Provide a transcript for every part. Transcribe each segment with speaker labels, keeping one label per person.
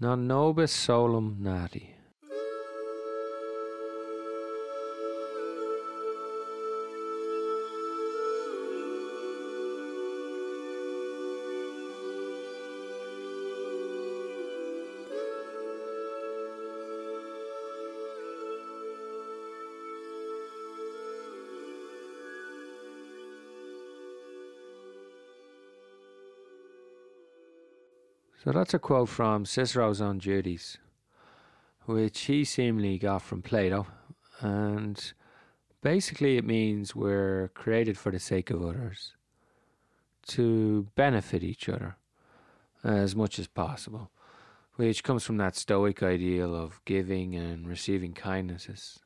Speaker 1: Non nobis solum nati. So that's a quote from Cicero's On Duties, which he seemingly got from Plato. And basically, it means we're created for the sake of others, to benefit each other as much as possible, which comes from that Stoic ideal of giving and receiving kindnesses.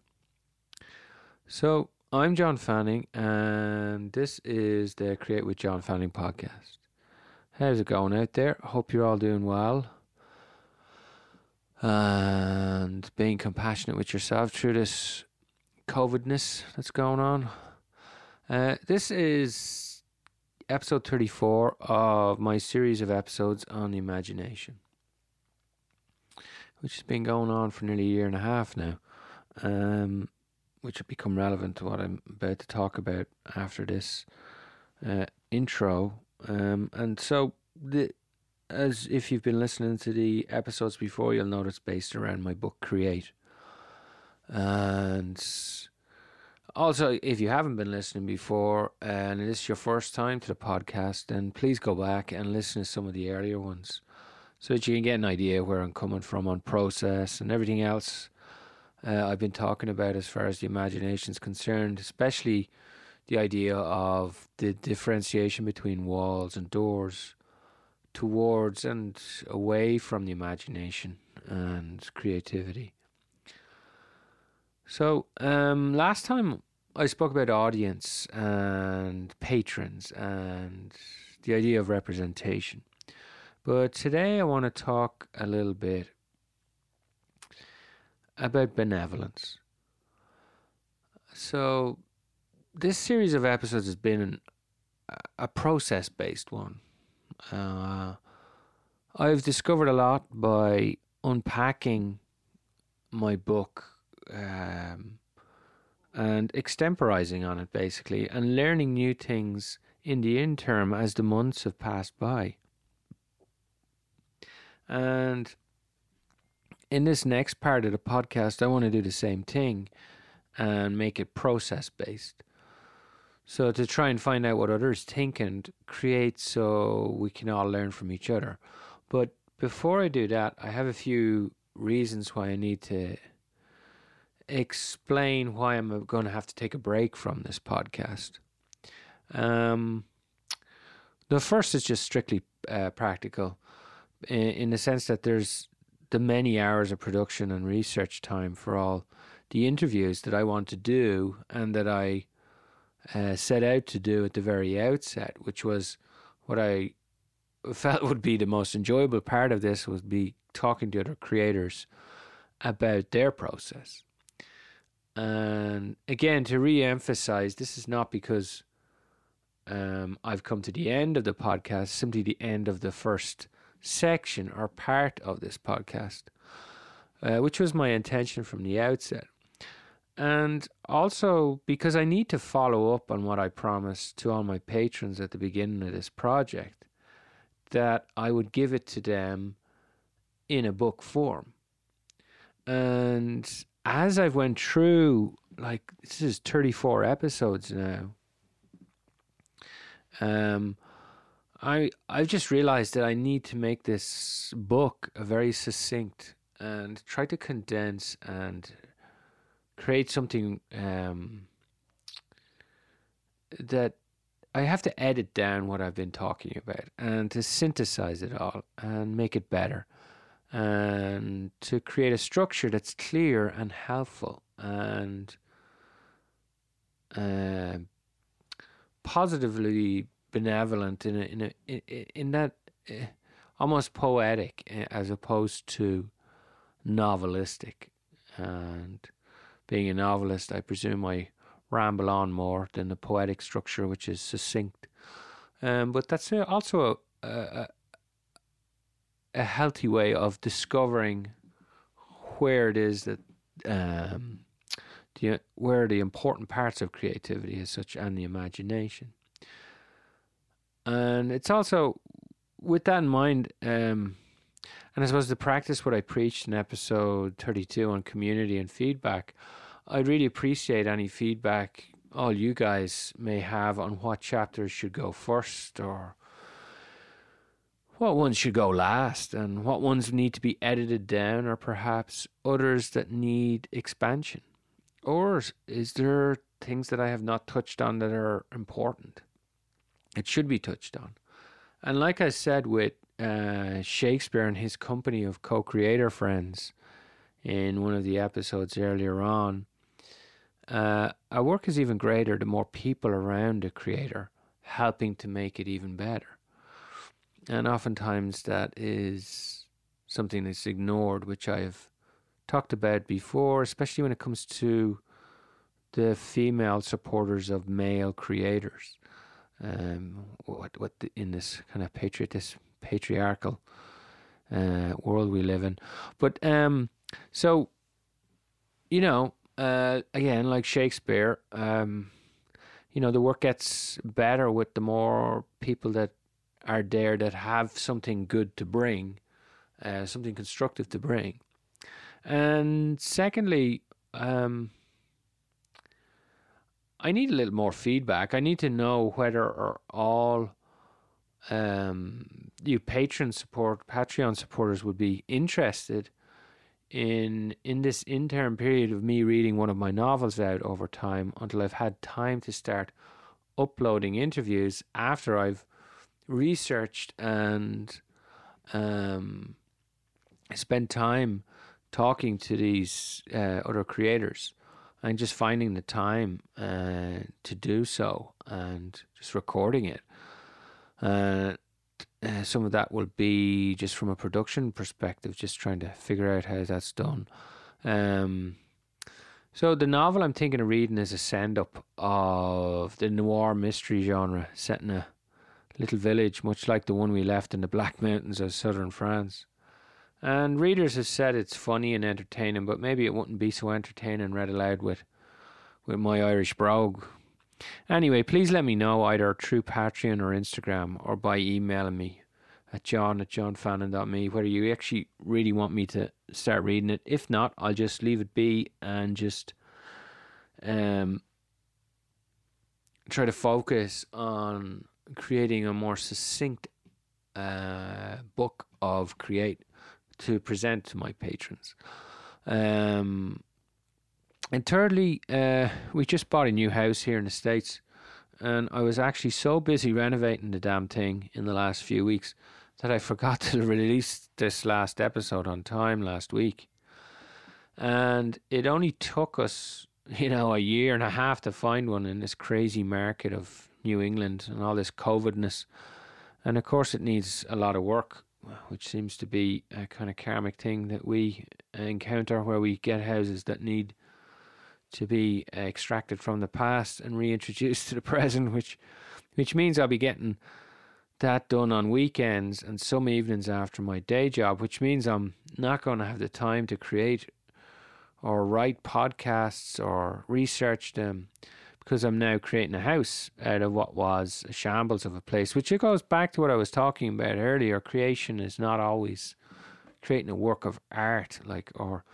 Speaker 1: So, I'm John Fanning, and this is the Create with John Fanning podcast. How's it going out there? Hope you're all doing well. And being compassionate with yourself through this COVIDness that's going on. Uh, this is episode 34 of my series of episodes on imagination, which has been going on for nearly a year and a half now, um, which will become relevant to what I'm about to talk about after this uh, intro um, and so, the, as if you've been listening to the episodes before, you'll know it's based around my book Create. And also, if you haven't been listening before and it is your first time to the podcast, then please go back and listen to some of the earlier ones so that you can get an idea where I'm coming from on process and everything else uh, I've been talking about as far as the imagination is concerned, especially the idea of the differentiation between walls and doors towards and away from the imagination and creativity. So, um, last time I spoke about audience and patrons and the idea of representation. But today I want to talk a little bit about benevolence. So, this series of episodes has been a process based one. Uh, I've discovered a lot by unpacking my book um, and extemporizing on it basically and learning new things in the interim as the months have passed by. And in this next part of the podcast, I want to do the same thing and make it process based. So to try and find out what others think and create so we can all learn from each other. But before I do that, I have a few reasons why I need to explain why I'm going to have to take a break from this podcast. Um, the first is just strictly uh, practical, in, in the sense that there's the many hours of production and research time for all the interviews that I want to do and that I uh, set out to do at the very outset, which was what I felt would be the most enjoyable part of this would be talking to other creators about their process. And again, to re-emphasize, this is not because um, I've come to the end of the podcast, simply the end of the first section or part of this podcast, uh, which was my intention from the outset. And also because I need to follow up on what I promised to all my patrons at the beginning of this project, that I would give it to them in a book form. And as I've went through, like this is 34 episodes now, um, I I've just realized that I need to make this book a very succinct and try to condense and create something um, that I have to edit down what I've been talking about and to synthesize it all and make it better and to create a structure that's clear and helpful and uh, positively benevolent in a, in a, in, that uh, almost poetic uh, as opposed to novelistic and being a novelist, I presume I ramble on more than the poetic structure, which is succinct. Um, but that's also a, a, a healthy way of discovering where it is that um, the where the important parts of creativity is such and the imagination. And it's also with that in mind, um, and I suppose to practice what I preached in episode 32 on community and feedback, I'd really appreciate any feedback all you guys may have on what chapters should go first or what ones should go last and what ones need to be edited down or perhaps others that need expansion. Or is there things that I have not touched on that are important? It should be touched on. And like I said with uh, Shakespeare and his company of co creator friends in one of the episodes earlier on, uh, our work is even greater the more people around the creator helping to make it even better. And oftentimes that is something that's ignored, which I've talked about before, especially when it comes to the female supporters of male creators. Um, what what the, in this kind of patriot this patriarchal uh, world we live in, but um, so you know, uh, again, like Shakespeare, um, you know, the work gets better with the more people that are there that have something good to bring, uh, something constructive to bring. And secondly, um, I need a little more feedback. I need to know whether or all um, you patron support, Patreon supporters would be interested in in this interim period of me reading one of my novels out over time until I've had time to start uploading interviews after I've researched and um, spent time talking to these uh, other creators and just finding the time uh, to do so and just recording it. Uh, uh, some of that will be just from a production perspective, just trying to figure out how that's done. Um, so the novel I'm thinking of reading is a send up of the noir mystery genre set in a little village, much like the one we left in the Black Mountains of southern France. And readers have said it's funny and entertaining, but maybe it wouldn't be so entertaining read aloud with with my Irish brogue. Anyway, please let me know either through Patreon or Instagram or by emailing me at john at johnfanning.me whether you actually really want me to start reading it. If not, I'll just leave it be and just um, try to focus on creating a more succinct uh, book of create to present to my patrons. Um, and thirdly, uh, we just bought a new house here in the States, and I was actually so busy renovating the damn thing in the last few weeks that I forgot to release this last episode on time last week. And it only took us, you know, a year and a half to find one in this crazy market of New England and all this COVIDness. And of course, it needs a lot of work which seems to be a kind of karmic thing that we encounter where we get houses that need to be uh, extracted from the past and reintroduced to the present, which which means I'll be getting that done on weekends and some evenings after my day job, which means I'm not going to have the time to create or write podcasts or research them because I'm now creating a house out of what was a shambles of a place, which it goes back to what I was talking about earlier. Creation is not always creating a work of art, like or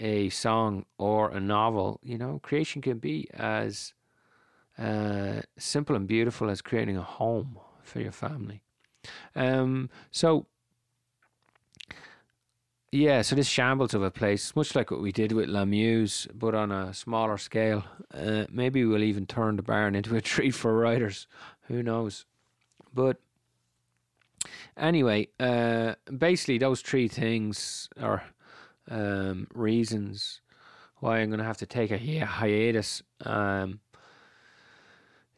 Speaker 1: a song or a novel. You know, creation can be as uh, simple and beautiful as creating a home for your family. Um, so yeah, so this shambles of a place, much like what we did with La Muse, but on a smaller scale. Uh, maybe we'll even turn the barn into a treat for writers. Who knows? But anyway, uh, basically, those three things are um, reasons why I'm going to have to take a hiatus. Um,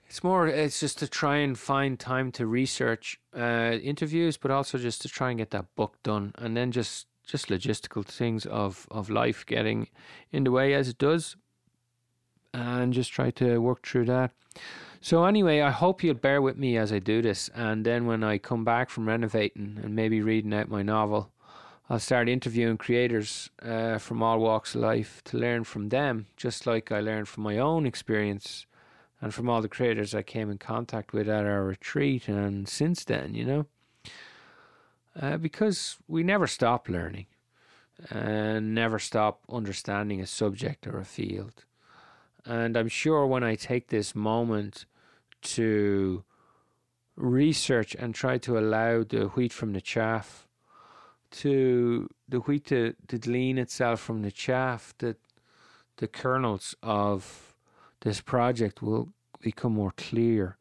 Speaker 1: it's more, it's just to try and find time to research uh, interviews, but also just to try and get that book done, and then just just logistical things of, of life getting in the way as it does. and just try to work through that. So anyway, I hope you'll bear with me as I do this, and then when I come back from renovating and maybe reading out my novel, I'll start interviewing creators uh, from all walks of life to learn from them, just like I learned from my own experience and from all the creators I came in contact with at our retreat and since then, you know. Uh, because we never stop learning and never stop understanding a subject or a field. And I'm sure when I take this moment to research and try to allow the wheat from the chaff, to the wheat to, to glean itself from the chaff, that the kernels of this project will become more clear.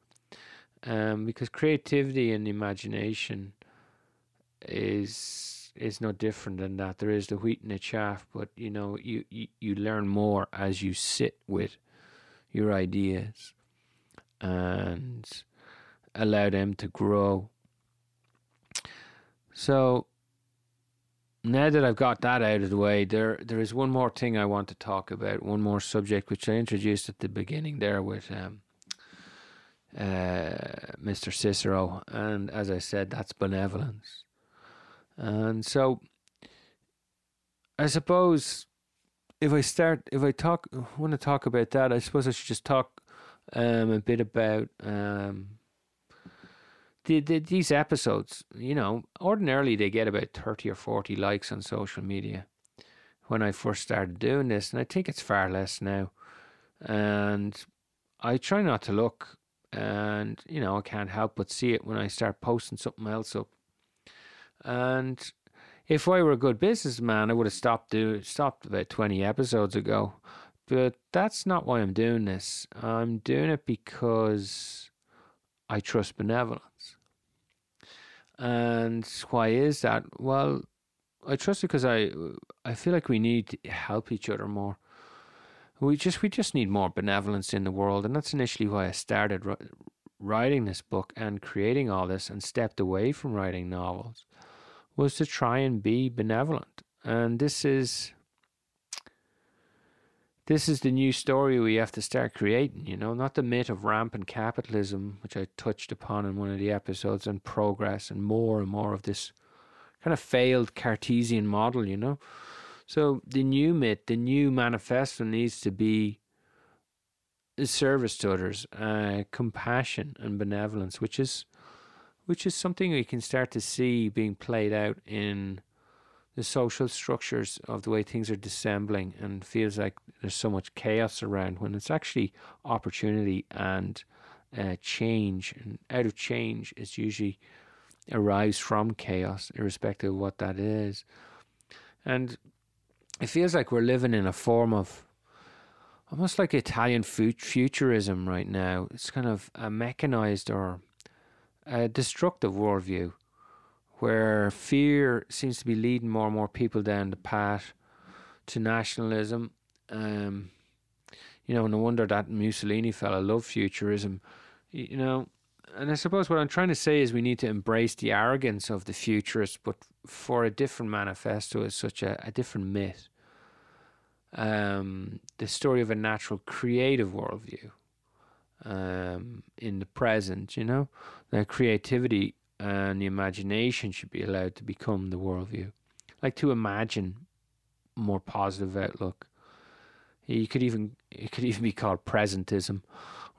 Speaker 1: Um, because creativity and imagination is is no different than that. There is the wheat and the chaff, but you know, you, you, you learn more as you sit with your ideas and allow them to grow. So now that I've got that out of the way, there there is one more thing I want to talk about, one more subject which I introduced at the beginning there with um, uh, Mr. Cicero, and as I said, that's benevolence. And so I suppose if I start, if I talk, want to talk about that, I suppose I should just talk um, a bit about um, the, the, these episodes. You know, ordinarily they get about 30 or 40 likes on social media when I first started doing this, and I think it's far less now. And I try not to look, and you know, I can't help but see it when I start posting something else up and if I were a good businessman, I would have stopped do stopped about twenty episodes ago. But that's not why I'm doing this. I'm doing it because I trust benevolence. And why is that? Well, I trust it because I I feel like we need to help each other more. We just we just need more benevolence in the world, and that's initially why I started writing this book and creating all this, and stepped away from writing novels was to try and be benevolent. And this is this is the new story we have to start creating, you know, not the myth of rampant capitalism, which I touched upon in one of the episodes, and progress and more and more of this kind of failed Cartesian model, you know. So the new myth, the new manifesto needs to be service to others, uh, compassion and benevolence, which is which is something we can start to see being played out in the social structures of the way things are dissembling and feels like there's so much chaos around when it's actually opportunity and uh, change and out of change it's usually arrives from chaos irrespective of what that is. And it feels like we're living in a form of almost like Italian futurism right now. It's kind of a mechanized or a destructive worldview where fear seems to be leading more and more people down the path to nationalism. Um, you know, no wonder that Mussolini fella loved futurism. You know, and I suppose what I'm trying to say is we need to embrace the arrogance of the futurists, but for a different manifesto as such a, a different myth. Um, the story of a natural creative worldview um, in the present, you know, that creativity and the imagination should be allowed to become the worldview. Like to imagine more positive outlook. You could even it could even be called presentism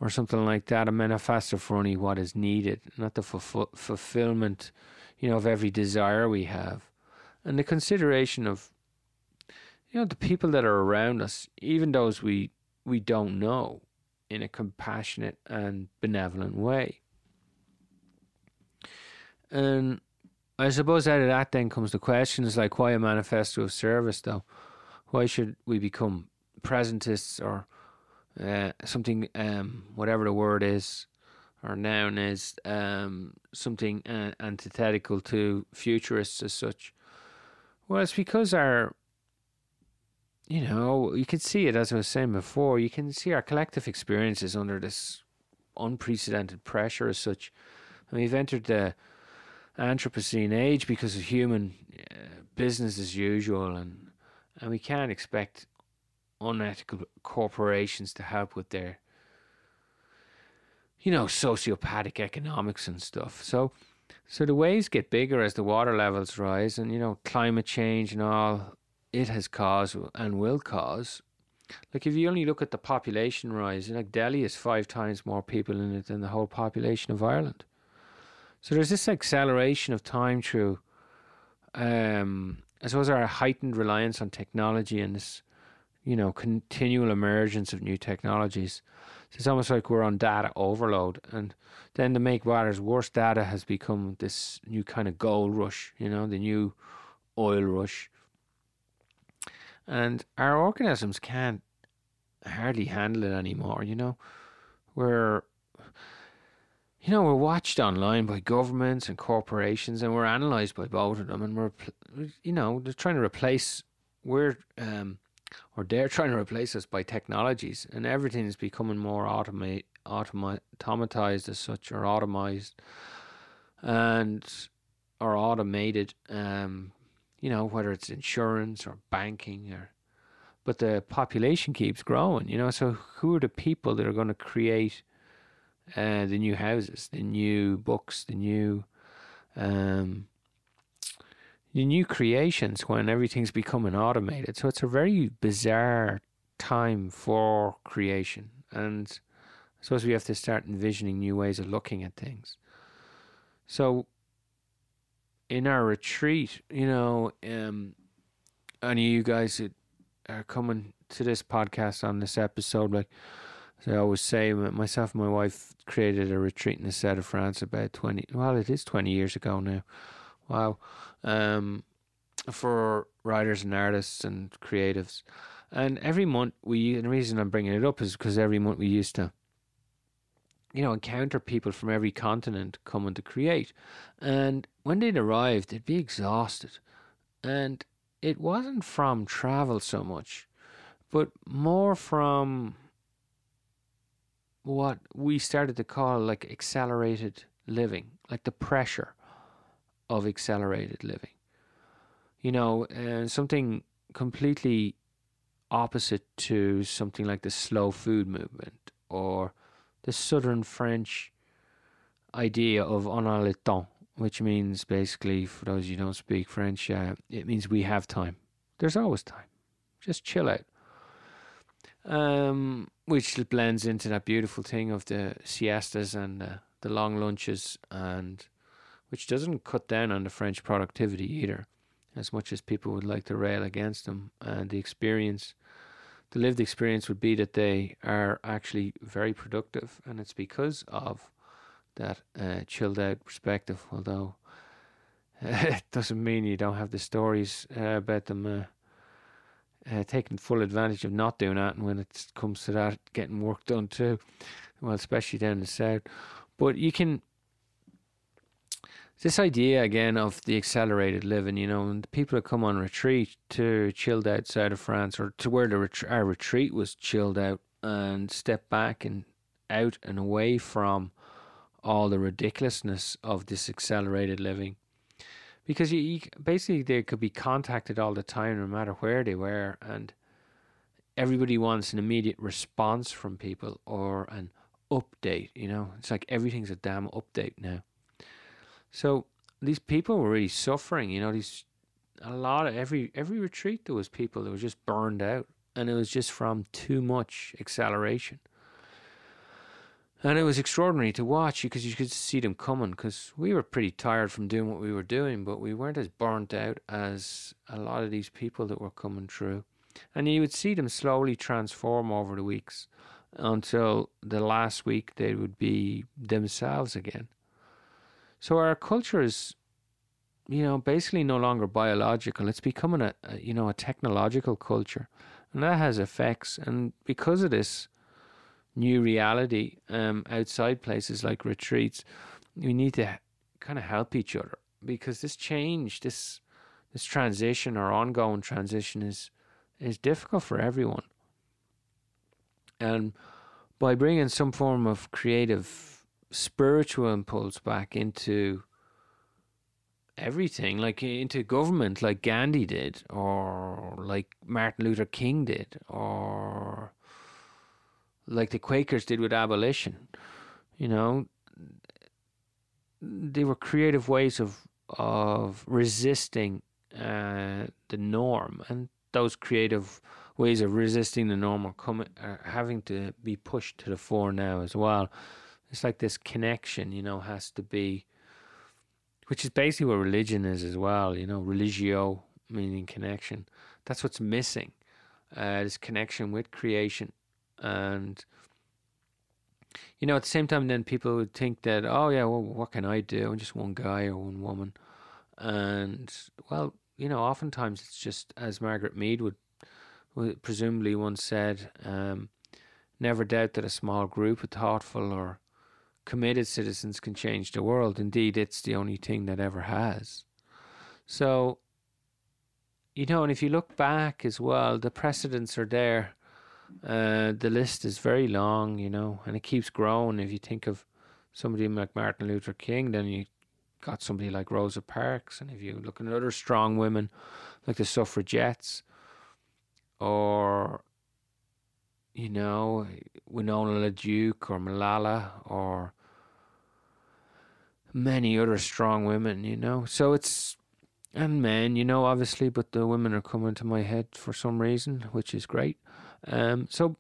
Speaker 1: or something like that, a manifesto for only what is needed, not the fulfill, fulfillment, you know, of every desire we have. And the consideration of you know, the people that are around us, even those we we don't know, in a compassionate and benevolent way. And I suppose out of that then comes the questions like why a manifesto of service though? Why should we become presentists or uh, something, um, whatever the word is or noun is, um, something uh, antithetical to futurists as such? Well, it's because our you know, you can see it as I was saying before. You can see our collective experiences under this unprecedented pressure as such. And we've entered the Anthropocene age because of human uh, business as usual, and and we can't expect unethical corporations to help with their you know sociopathic economics and stuff. So so the waves get bigger as the water levels rise and you know climate change and all it has caused and will cause. Like if you only look at the population rise like delhi has five times more people in it than the whole population of ireland so there's this acceleration of time through um I suppose our heightened reliance on technology and this, you know, continual emergence of new technologies. So it's almost like we're on data overload. And then to make matters worse, data has become this new kind of gold rush, you know, the new oil rush. And our organisms can't hardly handle it anymore, you know. We're you know, we're watched online by governments and corporations, and we're analysed by both of them, and we're, you know, they're trying to replace, we're, um, or they're trying to replace us by technologies, and everything is becoming more automate, automatized as such, or automized, and or automated. Um, you know, whether it's insurance or banking or, but the population keeps growing. You know, so who are the people that are going to create? Uh, the new houses, the new books, the new um, the new creations when everything's becoming automated. So it's a very bizarre time for creation, and I suppose we have to start envisioning new ways of looking at things. So in our retreat, you know, um, any of you guys that are coming to this podcast on this episode, like so I always say, myself and my wife created a retreat in the south of France about 20, well, it is 20 years ago now. Wow. Um, for writers and artists and creatives. And every month we, and the reason I'm bringing it up is because every month we used to, you know, encounter people from every continent coming to create. And when they'd arrived, they'd be exhausted. And it wasn't from travel so much, but more from what we started to call like accelerated living, like the pressure of accelerated living. You know, something completely opposite to something like the slow food movement or the southern French idea of on a le temps, which means basically, for those you don't speak French, uh, it means we have time. There's always time. Just chill out. Um, which blends into that beautiful thing of the siestas and uh, the long lunches, and which doesn't cut down on the French productivity either, as much as people would like to rail against them. And the experience, the lived experience, would be that they are actually very productive, and it's because of that uh, chilled out perspective. Although it doesn't mean you don't have the stories uh, about them uh, taking full advantage of not doing that, and when it comes to that, getting work done too. Well, especially down the south. But you can this idea again of the accelerated living, you know, and the people that come on retreat to chilled outside of France or to where the ret- our retreat was chilled out and step back and out and away from all the ridiculousness of this accelerated living because you, you, basically they could be contacted all the time no matter where they were and everybody wants an immediate response from people or an update you know? It's like everything's a damn update now. So these people were really suffering you know these a lot of every every retreat there was people that were just burned out and it was just from too much acceleration and it was extraordinary to watch because you could see them coming because we were pretty tired from doing what we were doing, but we weren't as burnt out as a lot of these people that were coming through. And you would see them slowly transform over the weeks until the last week they would be themselves again. So our culture is, you know, basically no longer biological. It's becoming a, a you know, a technological culture. And that has effects. And because of this, new reality um, outside places like retreats, we need to kind of help each other because this change, this this transition or ongoing transition is is difficult for everyone. And by bringing some form of creative spiritual impulse back into everything, like into government, like Gandhi did, or like Martin Luther King did, or like the Quakers did with abolition. You know, they were creative ways of of resisting uh, the norm, and those creative ways of resisting the norm are coming are having to be pushed to the fore now as well. It's like this connection, you know, has to be, which is basically what religion is as well. You know, religio meaning connection. That's what's missing. Uh, this connection with creation, and you know, at the same time, then people would think that, oh yeah, well, what can I do? I'm just one guy or one woman, and well, you know, oftentimes it's just as Margaret Mead would, would presumably once said, um, never doubt that a small group of thoughtful or committed citizens can change the world. Indeed, it's the only thing that ever has. So, you know, and if you look back as well, the precedents are there. Uh, the list is very long, you know, and it keeps growing. If you think of somebody like Martin Luther King, then you got somebody like Rosa Parks, and if you look at other strong women like the suffragettes, or you know, Winona LaDuke or Malala or many other strong women, you know. So it's and men, you know, obviously, but the women are coming to my head for some reason, which is great. Um, so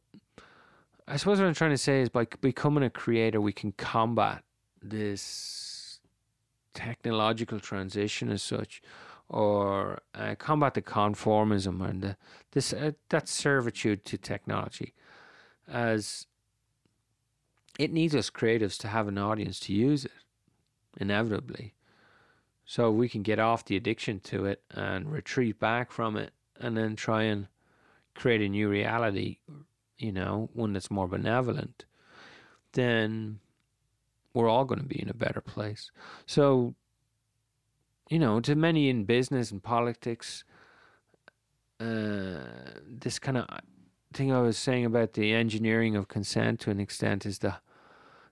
Speaker 1: I suppose what I'm trying to say is by becoming a creator, we can combat this technological transition as such, or uh, combat the conformism and the, this uh, that servitude to technology as it needs us creatives to have an audience to use it, inevitably. So we can get off the addiction to it and retreat back from it and then try and create a new reality, you know, one that's more benevolent, then we're all going to be in a better place. So, you know, to many in business and politics, uh, this kind of thing I was saying about the engineering of consent to an extent is the,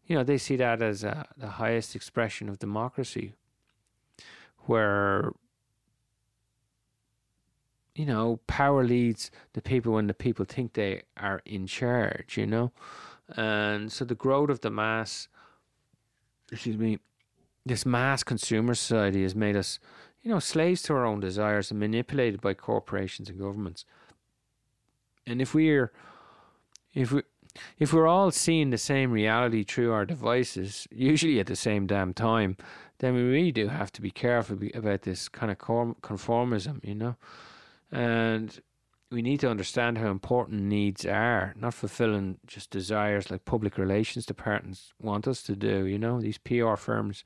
Speaker 1: you know, they see that as a, the highest expression of democracy, where, you know, power leads the people when the people think they are in charge, you know, and so the growth of the mass, excuse me, this mass consumer society has made us, you know, slaves to our own desires and manipulated by corporations and governments. And if we're if we if we're all seeing the same reality through our devices, usually at the same damn time, then we really do have to be careful about this kind of conformism, you know. And we need to understand how important needs are, not fulfilling just desires like public relations departments want us to do, you know. These PR firms,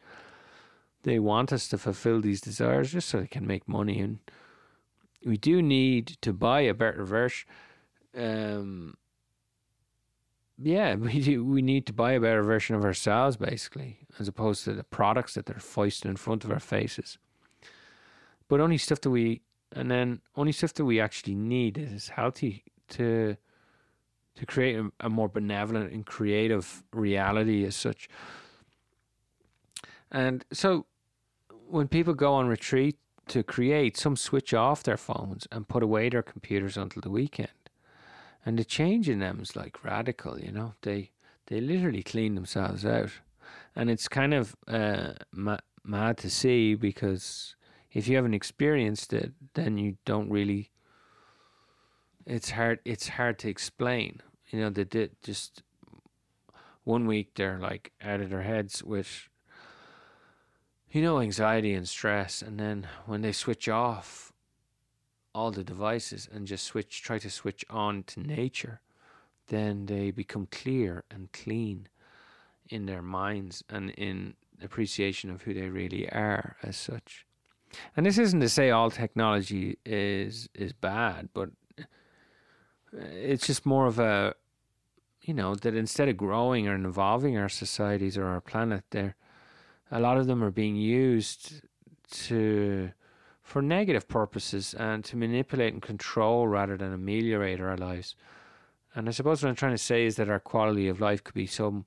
Speaker 1: they want us to fulfill these desires just so they can make money. And we do need to buy a better version um, yeah, we do, we need to buy a better version of ourselves, basically, as opposed to the products that they're foisted in front of our faces. But only stuff that we, and then only stuff that we actually need is healthy to to create a, a more benevolent and creative reality as such. And so, when people go on retreat to create, some switch off their phones and put away their computers until the weekend and the change in them is like radical. You know, they they literally clean themselves out, and it's kind of uh, ma- mad to see because if you haven't experienced it, then you don't really. It's hard. It's hard to explain. You know, they did just one week they're like out of their heads with you know anxiety and stress and then when they switch off all the devices and just switch, try to switch on to nature, then they become clear and clean in their minds and in appreciation of who they really are as such. And this isn't to say all technology is is bad, but uh, it's just more of a you know that instead of growing or involving our societies or our planet, there a lot of them are being used to for negative purposes and to manipulate and control rather than ameliorate our lives. And I suppose what I'm trying to say is that our quality of life could be so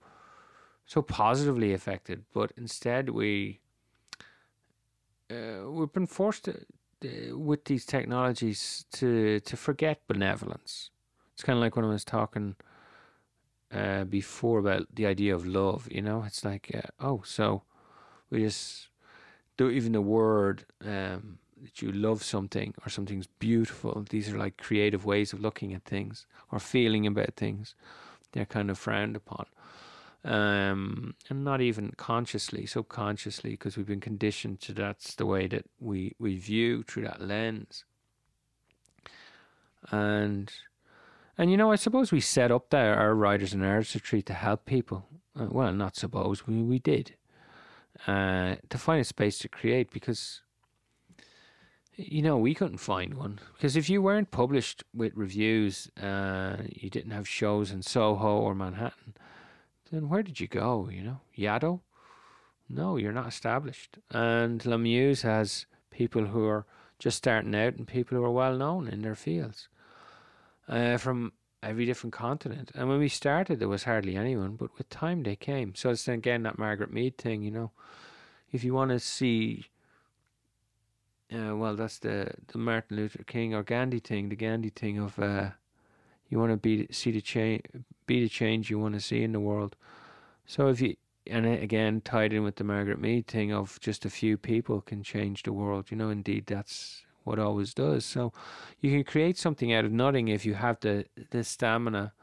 Speaker 1: so positively affected, but instead we uh, we've been forced to, uh, with these technologies to to forget benevolence. It's kind of like when I was talking uh, before about the idea of love. You know, it's like uh, oh, so we just do even the word um, that you love something or something's beautiful. These are like creative ways of looking at things or feeling about things. They're kind of frowned upon. Um, and not even consciously, subconsciously, because we've been conditioned to that's the way that we, we view through that lens. And and you know, I suppose we set up there our writers and artistry to help people. Uh, well, not suppose we we did uh, to find a space to create because you know, we couldn't find one because if you weren't published with reviews, uh, you didn't have shows in Soho or Manhattan, then where did you go? You know, Yaddo? No, you're not established. And La Muse has people who are just starting out and people who are well known in their fields uh, from every different continent. And when we started, there was hardly anyone, but with time they came. So it's again that Margaret Mead thing, you know. If you want to see uh, well, that's the the Martin Luther King or Gandhi thing, the Gandhi thing of uh, you want to be see the change, be the change you want to see in the world. So if you and again tied in with the Margaret Mead thing of just a few people can change the world. You know, indeed that's what always does. So you can create something out of nothing if you have the the stamina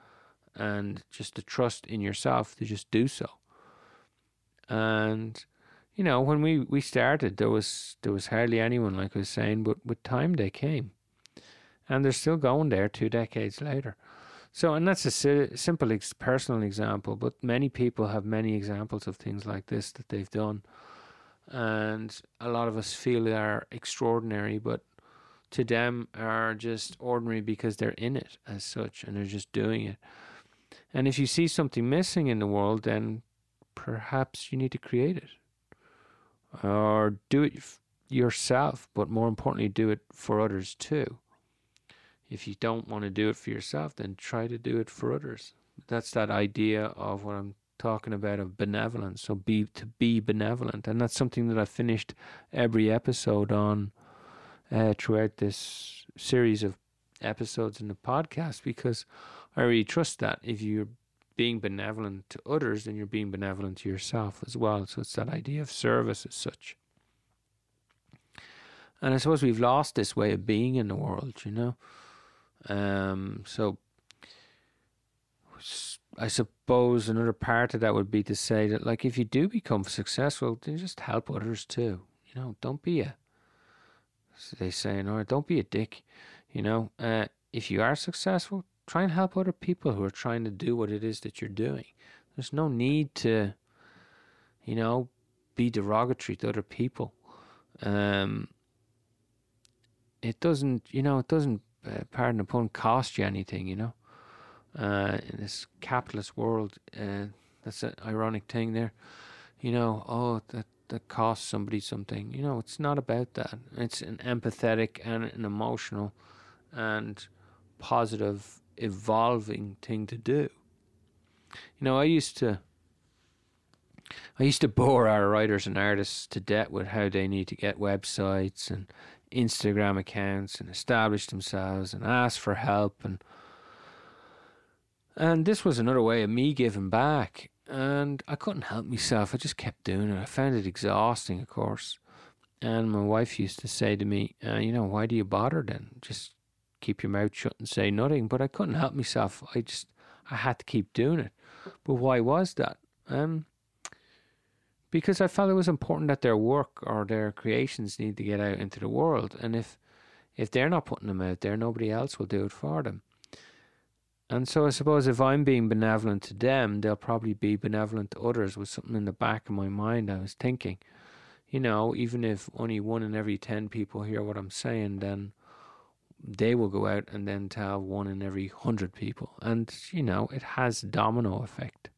Speaker 1: and just the trust in yourself to just do so. And you know, when we, we started, there was there was hardly anyone, like I was saying, but with time they came, and they're still going there two decades later. So, and that's a si- simple ex- personal example, but many people have many examples of things like this that they've done, and a lot of us feel they are extraordinary, but to them are just ordinary because they're in it as such, and they're just doing it. And if you see something missing in the world, then perhaps you need to create it or do it yourself, but more importantly, do it for others too. If you don't want to do it for yourself, then try to do it for others. That's that idea of what I'm talking about of benevolence. So be to be benevolent, and that's something that I finished every episode on uh, throughout this series of episodes in the podcast because I really trust that if you're being benevolent to others, then you're being benevolent to yourself as well. So it's that idea of service as such. And I suppose we've lost this way of being in the world, you know. Um, so I suppose another part of that would be to say that, like, if you do become successful, then just help others too. You know, don't be a, they say, or don't be a dick. You know, uh, if you are successful, try and help other people who are trying to do what it is that you're doing. There's no need to, you know, be derogatory to other people. Um, it doesn't, you know, it doesn't, pardon the pun, cost you anything, you know. Uh, in this capitalist world, uh, that's an ironic thing there. You know, oh, that that costs somebody something. You know, it's not about that. It's an empathetic and an emotional and positive evolving thing to do. You know, I used to I used to bore our writers and artists to death with how they need to get websites and Instagram accounts and establish themselves and ask for help and and this was another way of me giving back and I couldn't help myself. I just kept doing it. I found it exhausting, of course. And my wife used to say to me, uh, you know, why do you bother then? Just keep your mouth shut and say nothing. But I couldn't help myself. I just I had to keep doing it. But why was that? Um, because I felt it was important that their work or their creations need to get out into the world, and if if they're not putting them out there, nobody else will do it for them. And so I suppose if I'm being benevolent to them, they'll probably be benevolent to others with something in the back of my mind. I was thinking, you know, even if only one in every 10 people hear what I'm saying, then they will go out and then tell one in every hundred people. And, you know, it has domino effect.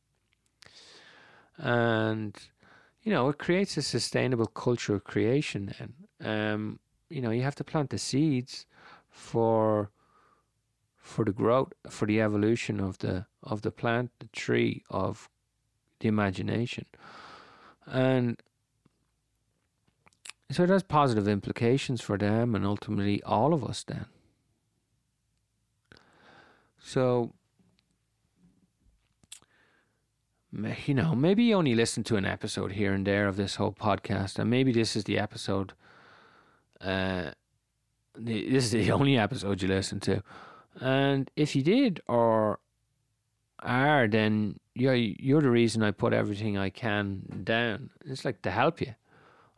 Speaker 1: And, you know, it creates a sustainable culture of creation then. Um, you know, you have to plant the seeds for for the growth, for the evolution of the of the plant, the tree of the imagination. And So it has positive implications for them and ultimately all of us then. So, you know, maybe you only listen to an episode here and there of this whole podcast, and maybe this is the episode. Uh, this is the only episode you listen to, and if you did or are, then you're you're the reason I put everything I can down. It's like to help you.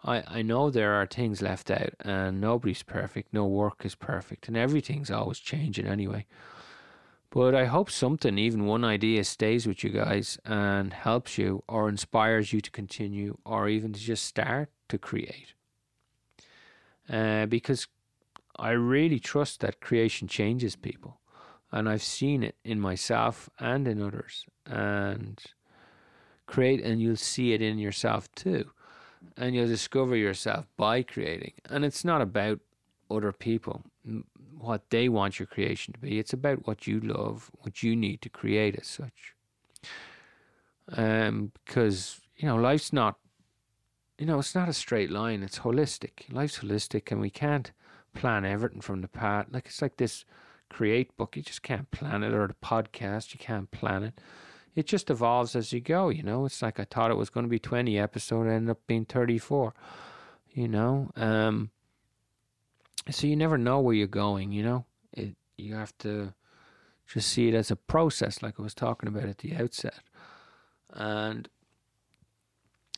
Speaker 1: I, I know there are things left out and nobody's perfect, no work is perfect, and everything's always changing anyway. But I hope something, even one idea, stays with you guys and helps you or inspires you to continue or even to just start to create. Uh, because I really trust that creation changes people. And I've seen it in myself and in others. And create, and you'll see it in yourself too and you'll discover yourself by creating. And it's not about other people, what they want your creation to be. It's about what you love, what you need to create as such. Um, because you know, life's not, you know, it's not a straight line. It's holistic. Life's holistic, and we can't plan everything from the past. Like it's like this create book. You just can't plan it, or the podcast. You can't plan it it just evolves as you go, you know. It's like I thought it was going to be 20 episodes, ended up being 34, you know. Um, so you never know where you're going, you know. It you have to just see it as a process, like I was talking about at the outset, and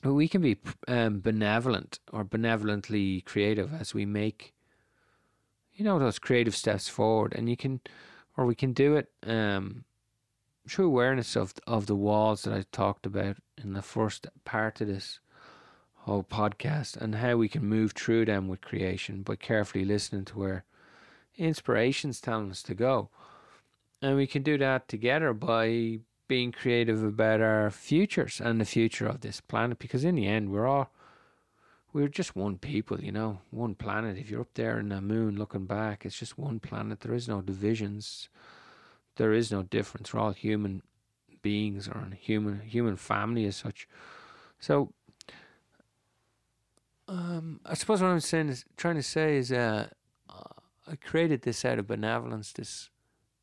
Speaker 1: we can be um, benevolent or benevolently creative as we make, you know, those creative steps forward, and you can, or we can do it. Um, true awareness of of the walls that I talked about in the first part of this whole podcast and how we can move through them with creation by carefully listening to where inspiration's telling us to go. And we can do that together by being creative about our futures and the future of this planet because in the end we're all we're just one people, you know, one planet. If you're up there in the moon looking back, it's just one planet. There is no divisions there is no difference. We're all human beings or human human family as such. So um, I suppose what I'm saying is trying to say is uh, I created this out of benevolence, this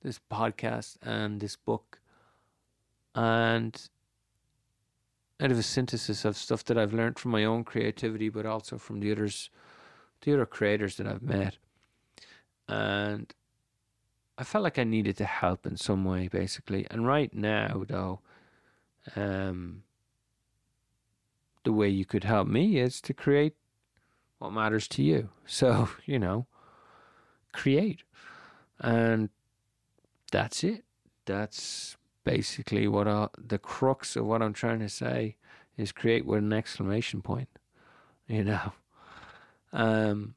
Speaker 1: this podcast and this book, and out of a synthesis of stuff that I've learned from my own creativity, but also from the others, the other creators that I've met, and I felt like I needed to help in some way, basically. And right now, though, um, the way you could help me is to create what matters to you. So, you know, create. And that's it. That's basically what I, the crux of what I'm trying to say is create with an exclamation point, you know. Um,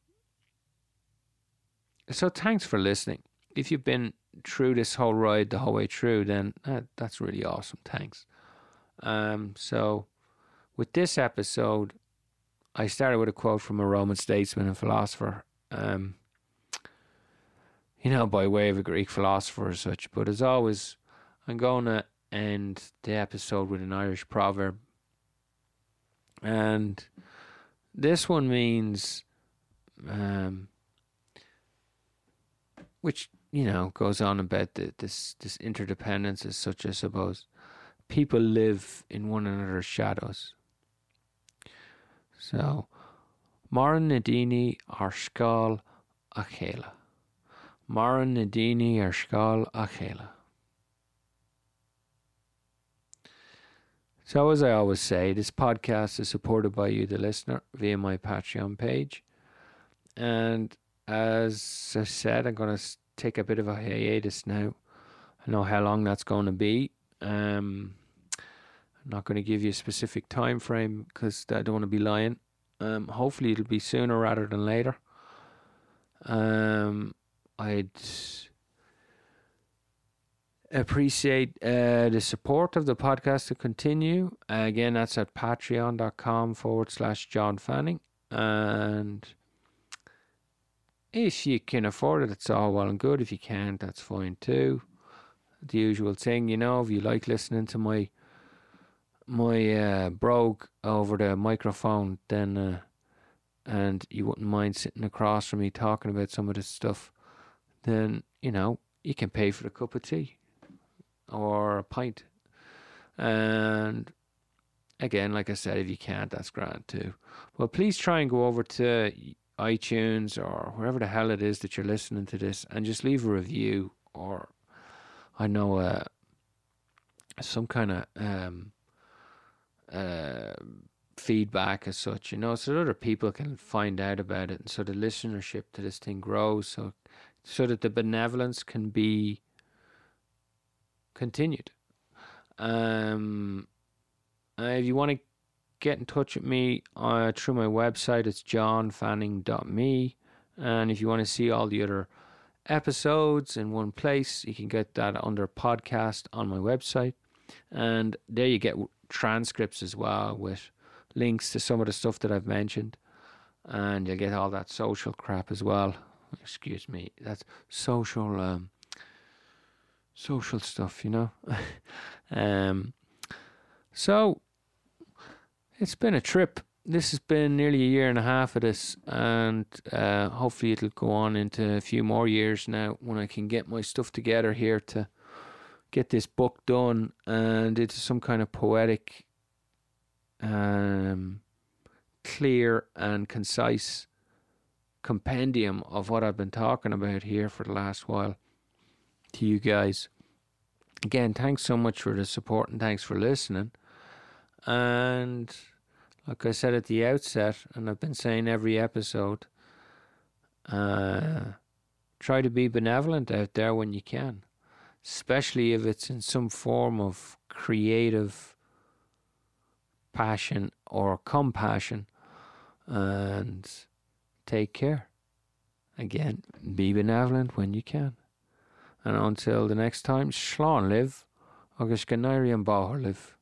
Speaker 1: so thanks for listening if you've been through this whole ride the whole way through, then that's really awesome. Thanks. Um, so, with this episode, I started with a quote from a Roman statesman and philosopher, um, you know, by way of a Greek philosopher or such. But as always, I'm going to end the episode with an Irish proverb. And this one means, um, which you know, goes on about the, this this interdependence as such. I suppose people live in one another's shadows. So, Maran Nadini Arshkal Achela. Maran Nadini Arshkal Achela. So, as I always say, this podcast is supported by you, the listener, via my Patreon page. And as I said, I'm going to take a bit of a hiatus now. I know how long that's going to be. Um, I'm not going to give you a specific time frame because I don't want to be lying. Um, hopefully it'll be sooner rather than later. Um, I'd appreciate uh, the support of the podcast to continue. Uh, again, that's at patreon.com forward slash John Fanning. And if you can afford it, it's all well and good. If you can't, that's fine too. The usual thing, you know, if you like listening to my my uh, brogue over the microphone, then uh, and you wouldn't mind sitting across from me talking about some of this stuff, then, you know, you can pay for a cup of tea or a pint. And again, like I said, if you can't, that's grand too. Well, please try and go over to iTunes or wherever the hell it is that you're listening to this and just leave a review or I know uh, some kind of um, uh, feedback as such, you know, so that other people can find out about it and so the listenership to this thing grows so so that the benevolence can be continued. Um, uh, if you want to get in touch with me uh, through my website, it's johnfanning.me. And if you want to see all the other episodes in one place, you can get that under podcast on my website. And there you get transcripts as well with links to some of the stuff that I've mentioned. And you'll get all that social crap as well. Excuse me, that's social um, social stuff, you know. um, so it's been a trip. This has been nearly a year and a half of this, and uh, hopefully it'll go on into a few more years now when I can get my stuff together here to get this book done and it's some kind of poetic, um, clear and concise compendium of what I've been talking about here for the last while to you guys. Again, thanks so much for the support and thanks for listening. And like I said at the outset, and I've been saying every episode, uh, try to be benevolent out there when you can, especially if it's in some form of creative passion or compassion. And take care. Again, be benevolent when you can. And until the next time, Shlán live, agus Bahar live.